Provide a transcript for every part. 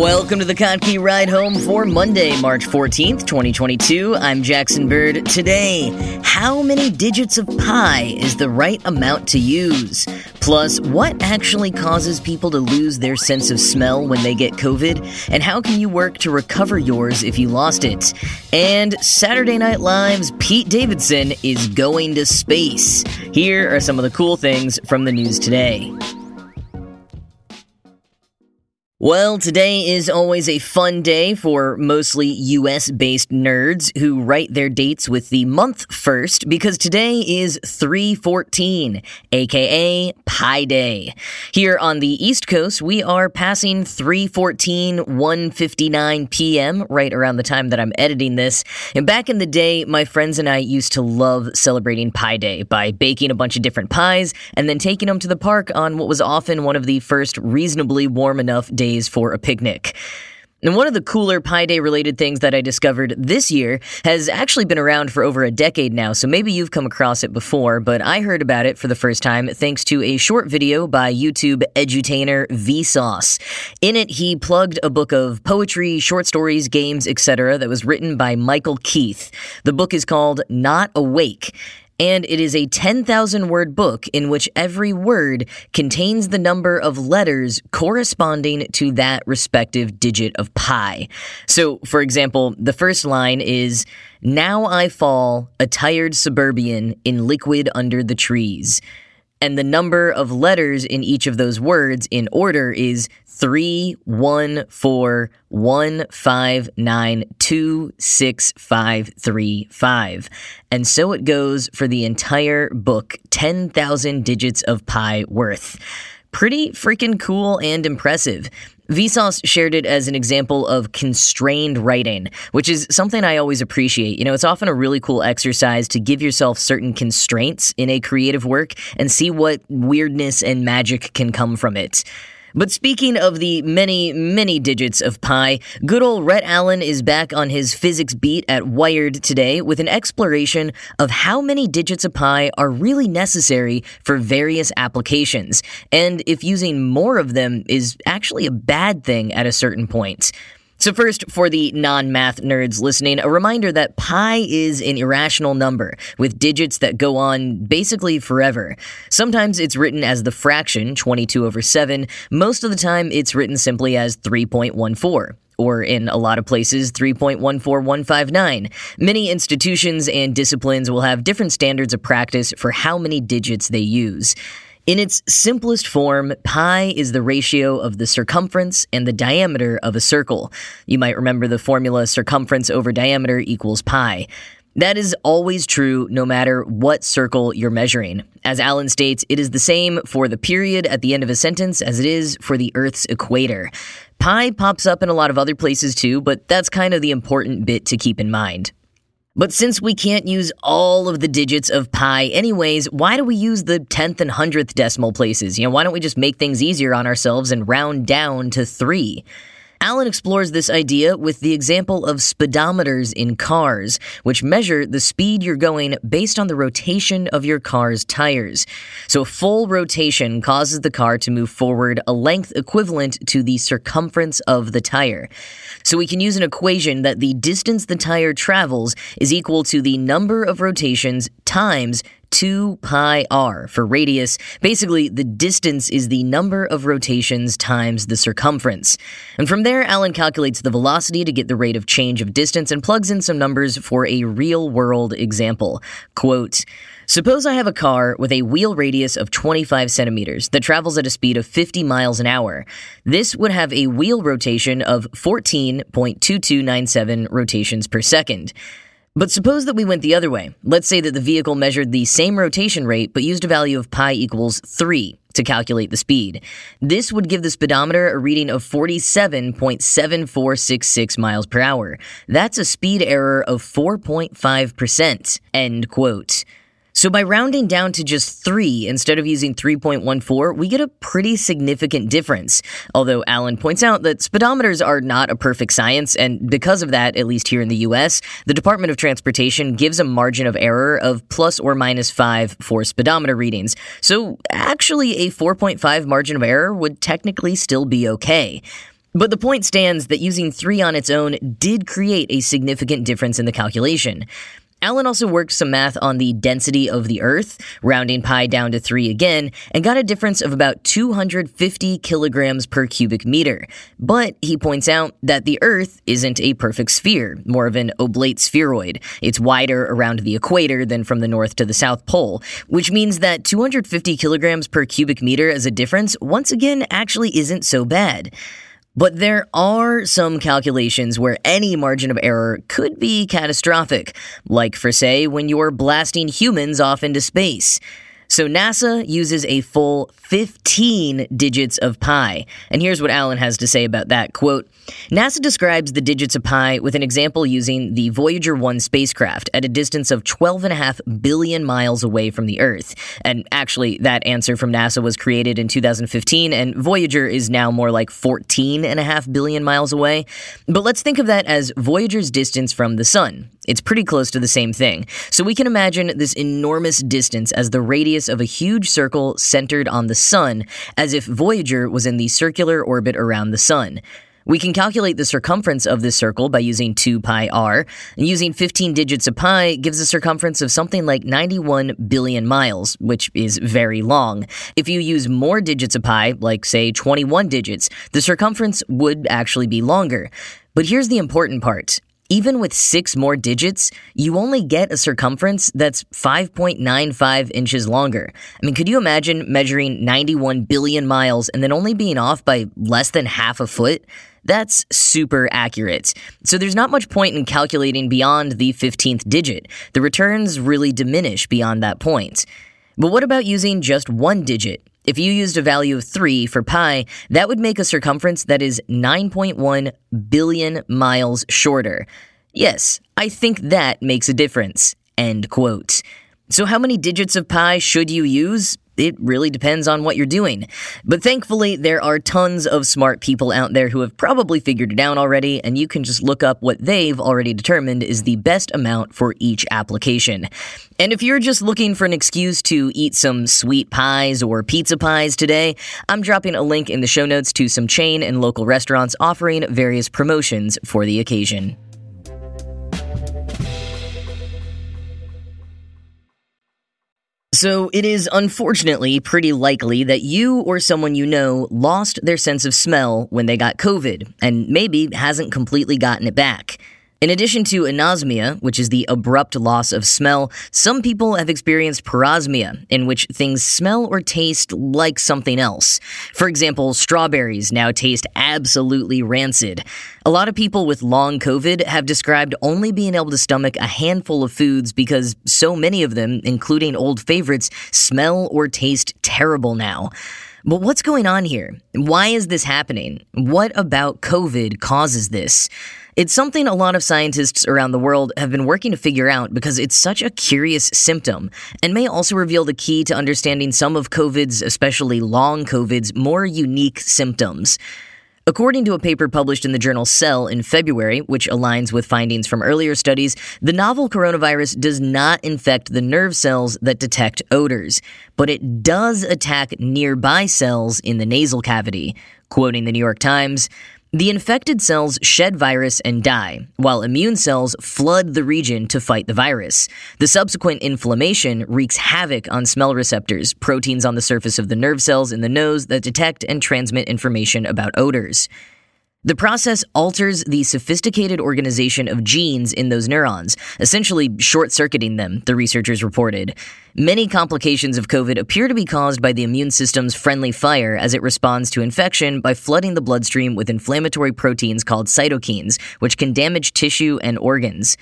Welcome to the Kottke Ride Home for Monday, March 14th, 2022. I'm Jackson Bird. Today, how many digits of pi is the right amount to use? Plus, what actually causes people to lose their sense of smell when they get COVID? And how can you work to recover yours if you lost it? And Saturday Night Live's Pete Davidson is going to space. Here are some of the cool things from the news today. Well, today is always a fun day for mostly US based nerds who write their dates with the month first because today is 314, aka Pi Day. Here on the East Coast, we are passing 314, 159 p.m., right around the time that I'm editing this. And back in the day, my friends and I used to love celebrating Pi Day by baking a bunch of different pies and then taking them to the park on what was often one of the first reasonably warm enough days days for a picnic. And one of the cooler Pi Day related things that I discovered this year has actually been around for over a decade now, so maybe you've come across it before, but I heard about it for the first time thanks to a short video by YouTube edutainer Vsauce. In it, he plugged a book of poetry, short stories, games, etc. that was written by Michael Keith. The book is called Not A Wake, and it is a 10,000 word book in which every word contains the number of letters corresponding to that respective digit of pi. So, for example, the first line is Now I fall, a tired suburban, in liquid under the trees and the number of letters in each of those words in order is three, one, four, one, five, nine, two, six, five, three, five. And so it goes for the entire book, 10,000 digits of pi worth. Pretty freaking cool and impressive. Vsauce shared it as an example of constrained writing, which is something I always appreciate. You know, it's often a really cool exercise to give yourself certain constraints in a creative work and see what weirdness and magic can come from it. But speaking of the many, many digits of pi, good old Rhett Allain is back on his physics beat at Wired today with an exploration of how many digits of pi are really necessary for various applications, and if using more of them is actually a bad thing at a certain point. So, first, for the non math nerds listening, a reminder that pi is an irrational number with digits that go on basically forever. Sometimes it's written as the fraction, 22 over 7. Most of the time, it's written simply as 3.14 or in a lot of places, 3.14159. Many institutions and disciplines will have different standards of practice for how many digits they use. In its simplest form, pi is the ratio of the circumference and the diameter of a circle. You might remember the formula circumference over diameter equals pi. That is always true no matter what circle you're measuring. As Allain states, it is the same for the period at the end of a sentence as it is for the Earth's equator. Pi pops up in a lot of other places too, but that's kind of the important bit to keep in mind. But since we can't use all of the digits of pi anyways, why do we use the 10th and 100th decimal places? You know, why don't we just make things easier on ourselves and round down to 3? Allain explores this idea with the example of speedometers in cars, which measure the speed you're going based on the rotation of your car's tires. So, a full rotation causes the car to move forward a length equivalent to the circumference of the tire. So, we can use an equation that the distance the tire travels is equal to the number of rotations times 2 pi r for radius. Basically, the distance is the number of rotations times the circumference. And from there, Allain calculates the velocity to get the rate of change of distance and plugs in some numbers for a real world example. Quote, Suppose I have a car with a wheel radius of 25 centimeters that travels at a speed of 50 miles an hour. This would have a wheel rotation of 14.2297 rotations per second. But suppose that we went the other way. Let's say that the vehicle measured the same rotation rate but used a value of pi equals 3 to calculate the speed. This would give the speedometer a reading of 47.7466 miles per hour. That's a speed error of 4.5%. End quote. So by rounding down to just 3 instead of using 3.14, we get a pretty significant difference. Although Allain points out that speedometers are not a perfect science, and because of that, at least here in the US, the Department of Transportation gives a margin of error of plus or minus 5 for speedometer readings. So actually, a 4.5 margin of error would technically still be okay. But the point stands that using 3 on its own did create a significant difference in the calculation. Allain also worked some math on the density of the Earth, rounding pi down to 3 again, and got a difference of about 250 kilograms per cubic meter. But he points out that the Earth isn't a perfect sphere, more of an oblate spheroid. It's wider around the equator than from the North to the South Pole, which means that 250 kilograms per cubic meter as a difference, once again, actually isn't so bad. But there are some calculations where any margin of error could be catastrophic, like for say when you're blasting humans off into space. So NASA uses a full 15 digits of pi. And here's what Allain has to say about that. Quote, NASA describes the digits of pi with an example using the Voyager 1 spacecraft at a distance of 12.5 billion miles away from the Earth. And actually, that answer from NASA was created in 2015, and Voyager is now more like 14.5 billion miles away. But let's think of that as Voyager's distance from the Sun. It's pretty close to the same thing. So we can imagine this enormous distance as the radius of a huge circle centered on the Sun, as if Voyager was in the circular orbit around the Sun. We can calculate the circumference of this circle by using 2 pi r, and using 15 digits of pi gives a circumference of something like 91 billion miles, which is very long. If you use more digits of pi, like say 21 digits, the circumference would actually be longer. But here's the important part. Even with six more digits, you only get a circumference that's 5.95 inches longer. I mean, could you imagine measuring 91 billion miles and then only being off by less than half a foot? That's super accurate. So there's not much point in calculating beyond the 15th digit. The returns really diminish beyond that point. But what about using just one digit? If you used a value of 3 for pi, that would make a circumference that is 9.1 billion miles shorter. Yes, I think that makes a difference. End quote. So, how many digits of pi should you use? It really depends on what you're doing. But thankfully, there are tons of smart people out there who have probably figured it out already, and you can just look up what they've already determined is the best amount for each application. And if you're just looking for an excuse to eat some sweet pies or pizza pies today, I'm dropping a link in the show notes to some chain and local restaurants offering various promotions for the occasion. So, it is unfortunately pretty likely that you or someone you know lost their sense of smell when they got COVID and maybe hasn't completely gotten it back. In addition to anosmia, which is the abrupt loss of smell, some people have experienced parosmia, in which things smell or taste like something else. For example, strawberries now taste absolutely rancid. A lot of people with long COVID have described only being able to stomach a handful of foods because so many of them, including old favorites, smell or taste terrible now. But what's going on here? Why is this happening? What about COVID causes this? It's something a lot of scientists around the world have been working to figure out because it's such a curious symptom and may also reveal the key to understanding some of COVID's, especially long COVID's, more unique symptoms. According to a paper published in the journal Cell in February, which aligns with findings from earlier studies, the novel coronavirus does not infect the nerve cells that detect odors, but it does attack nearby cells in the nasal cavity. Quoting the New York Times, the infected cells shed virus and die, while immune cells flood the region to fight the virus. The subsequent inflammation wreaks havoc on smell receptors, proteins on the surface of the nerve cells in the nose that detect and transmit information about odors. The process alters the sophisticated organization of genes in those neurons, essentially short circuiting them, the researchers reported. Many complications of COVID appear to be caused by the immune system's friendly fire as it responds to infection by flooding the bloodstream with inflammatory proteins called cytokines, which can damage tissue and organs.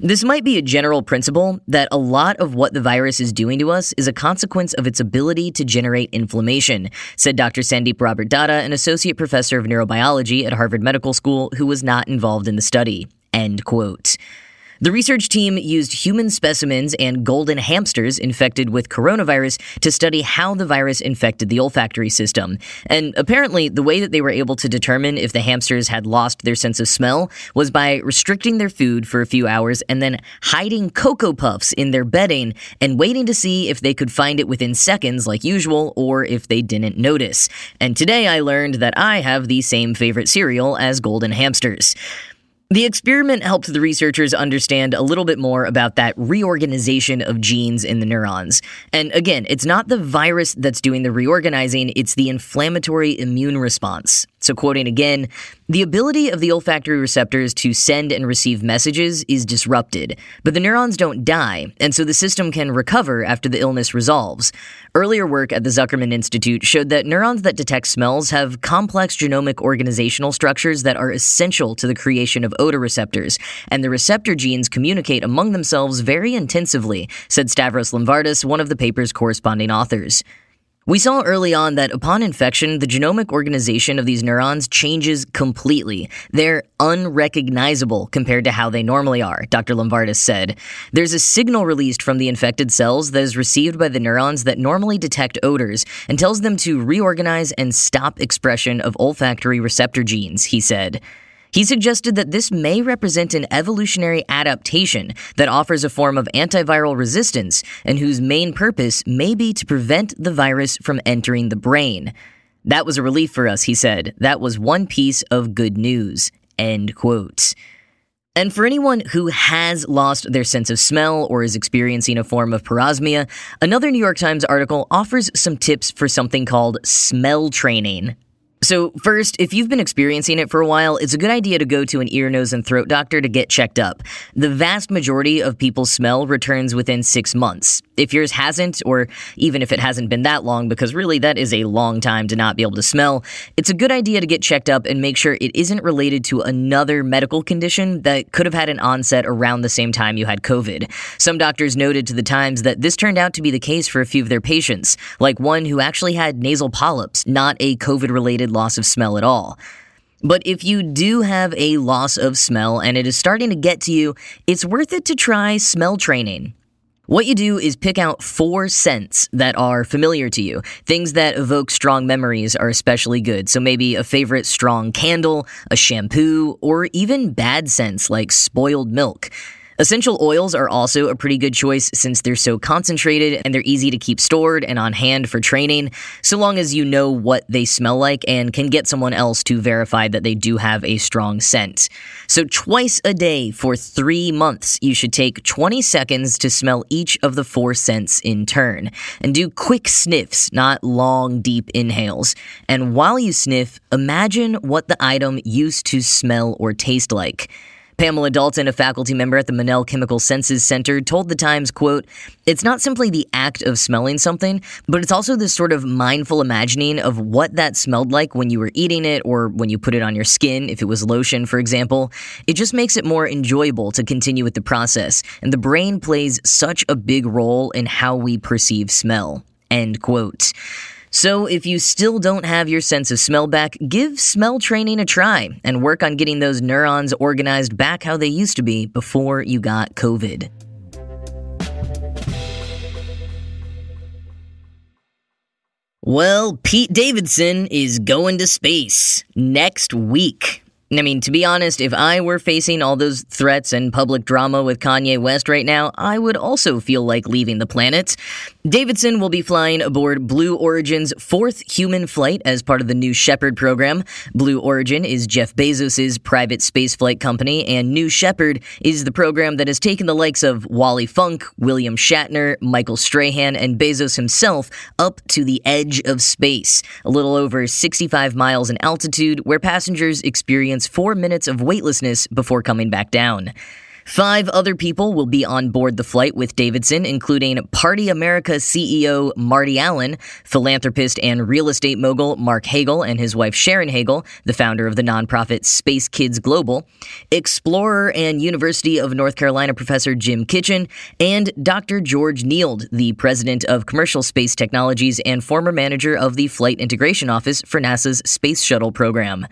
This might be a general principle that a lot of what the virus is doing to us is a consequence of its ability to generate inflammation, said Dr. Sandeep Robert Datta, an associate professor of neurobiology at Harvard Medical School who was not involved in the study. End quote. The research team used human specimens and golden hamsters infected with coronavirus to study how the virus infected the olfactory system. And apparently, the way that they were able to determine if the hamsters had lost their sense of smell was by restricting their food for a few hours and then hiding Cocoa Puffs in their bedding and waiting to see if they could find it within seconds like usual or if they didn't notice. And today I learned that I have the same favorite cereal as golden hamsters. The experiment helped the researchers understand a little bit more about that reorganization of genes in the neurons. And again, it's not the virus that's doing the reorganizing, it's the inflammatory immune response. So, quoting again, the ability of the olfactory receptors to send and receive messages is disrupted, but the neurons don't die, and so the system can recover after the illness resolves. Earlier work at the Zuckerman Institute showed that neurons that detect smells have complex genomic organizational structures that are essential to the creation of odor receptors, and the receptor genes communicate among themselves very intensively, said Stavros Lomvardis, one of the paper's corresponding authors. We saw early on that upon infection, the genomic organization of these neurons changes completely. They're unrecognizable compared to how they normally are, Dr. Lomvardis said. There's a signal released from the infected cells that is received by the neurons that normally detect odors and tells them to reorganize and stop expression of olfactory receptor genes, he said. He suggested that this may represent an evolutionary adaptation that offers a form of antiviral resistance and whose main purpose may be to prevent the virus from entering the brain. That was a relief for us, he said. That was one piece of good news. End quote. And for anyone who has lost their sense of smell or is experiencing a form of parosmia, another New York Times article offers some tips for something called smell training. So, first, if you've been experiencing it for a while, it's a good idea to go to an ear, nose, and throat doctor to get checked up. The vast majority of people's smell returns within six months. If yours hasn't, or even if it hasn't been that long, because really that is a long time to not be able to smell, it's a good idea to get checked up and make sure it isn't related to another medical condition that could have had an onset around the same time you had COVID. Some doctors noted to the Times that this turned out to be the case for a few of their patients, like one who actually had nasal polyps, not a COVID related loss of smell at all. But if you do have a loss of smell and it is starting to get to you, it's worth it to try smell training. What you do is pick out four scents that are familiar to you. Things that evoke strong memories are especially good. So maybe a favorite strong candle, a shampoo, or even bad scents like spoiled milk. Essential oils are also a pretty good choice since they're so concentrated and they're easy to keep stored and on hand for training, so long as you know what they smell like and can get someone else to verify that they do have a strong scent. So, twice a day for three months, you should take 20 seconds to smell each of the four scents in turn. And do quick sniffs, not long, deep inhales. And while you sniff, imagine what the item used to smell or taste like. Pamela Dalton, a faculty member at the Monell Chemical Senses Center, told the Times, quote, It's not simply the act of smelling something, but it's also this sort of mindful imagining of what that smelled like when you were eating it or when you put it on your skin, if it was lotion, for example. It just makes it more enjoyable to continue with the process, and the brain plays such a big role in how we perceive smell. End quote. So, if you still don't have your sense of smell back, give smell training a try and work on getting those neurons organized back how they used to be before you got COVID. Well, Pete Davidson is going to space next week. I mean, to be honest, if I were facing all those threats and public drama with Kanye West right now, I would also feel like leaving the planet. Davidson will be flying aboard Blue Origin's fourth human flight as part of the New Shepard program. Blue Origin is Jeff Bezos' private spaceflight company, and New Shepard is the program that has taken the likes of Wally Funk, William Shatner, Michael Strahan, and Bezos himself up to the edge of space, a little over 65 miles in altitude, where passengers experience experience four minutes of weightlessness before coming back down. Five other people will be on board the flight with Davidson, including Party America CEO Marty Allen, philanthropist and real estate mogul Marc Hagle and his wife Sharon Hagle, the founder of the nonprofit Space Kids Global, explorer and University of North Carolina professor Jim Kitchen, and Dr. George Nield, the president of Commercial Space Technologies and former manager of the Flight Integration Office for NASA's Space Shuttle program.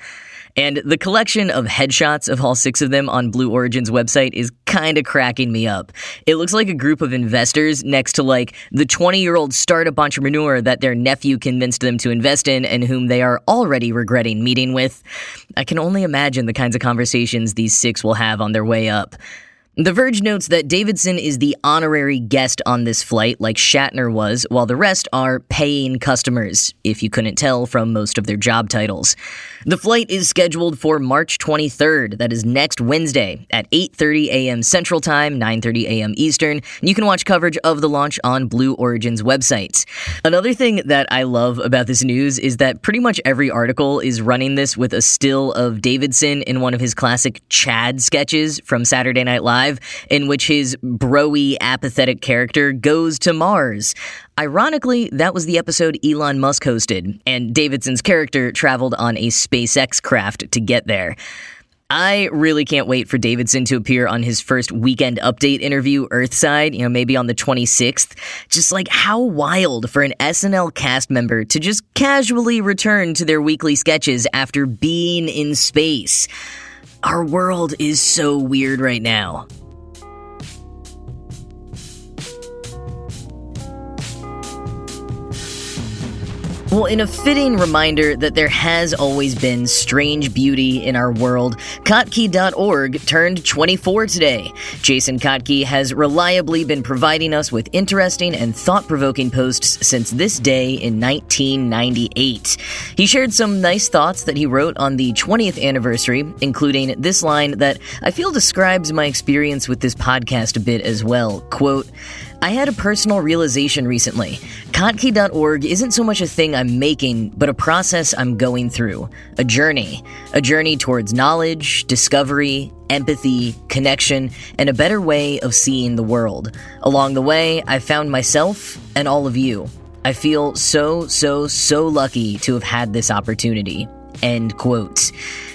And the collection of headshots of all six of them on Blue Origin's website is kind of cracking me up. It looks like a group of investors next to like the 20 year old startup entrepreneur that their nephew convinced them to invest in and whom they are already regretting meeting with. I can only imagine the kinds of conversations these six will have on their way up. The Verge notes that Davidson is the honorary guest on this flight, like Shatner was, while the rest are paying customers, if you couldn't tell from most of their job titles. The flight is scheduled for March 23rd, that is next Wednesday at 8:30 a.m. Central Time, 9:30 a.m. Eastern. You can watch coverage of the launch on Blue Origin's website. Another thing that I love about this news is that pretty much every article is running this with a still of Davidson in one of his classic Chad sketches from Saturday Night Live in which his broy, apathetic character goes to Mars. Ironically, that was the episode Elon Musk hosted, and Davidson's character traveled on a SpaceX craft to get there. I really can't wait for Davidson to appear on his first weekend update interview, Earthside, you know, maybe on the 26th. Just like how wild for an SNL cast member to just casually return to their weekly sketches after being in space. Our world is so weird right now. Well, in a fitting reminder that there has always been strange beauty in our world, Kottke.org turned 24 today. Jason Kottke has reliably been providing us with interesting and thought provoking posts since this day in 1998. He shared some nice thoughts that he wrote on the 20th anniversary, including this line that I feel describes my experience with this podcast a bit as well. Quote, I had a personal realization recently. Kottke.org isn't so much a thing I'm making, but a process I'm going through. A journey. A journey towards knowledge, discovery, empathy, connection, and a better way of seeing the world. Along the way, I found myself and all of you. I feel so, so, so lucky to have had this opportunity. End quote.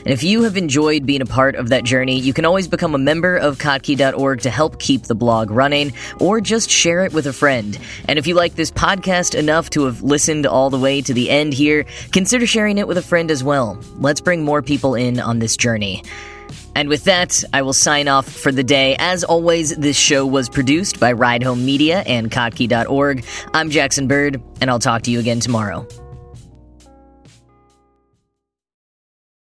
And if you have enjoyed being a part of that journey, you can always become a member of Kottke.org to help keep the blog running, or just share it with a friend. And if you like this podcast enough to have listened all the way to the end here, consider sharing it with a friend as well. Let's bring more people in on this journey. And with that, I will sign off for the day. As always, this show was produced by Ride Home Media and Kottke.org. I'm Jackson Bird, and I'll talk to you again tomorrow.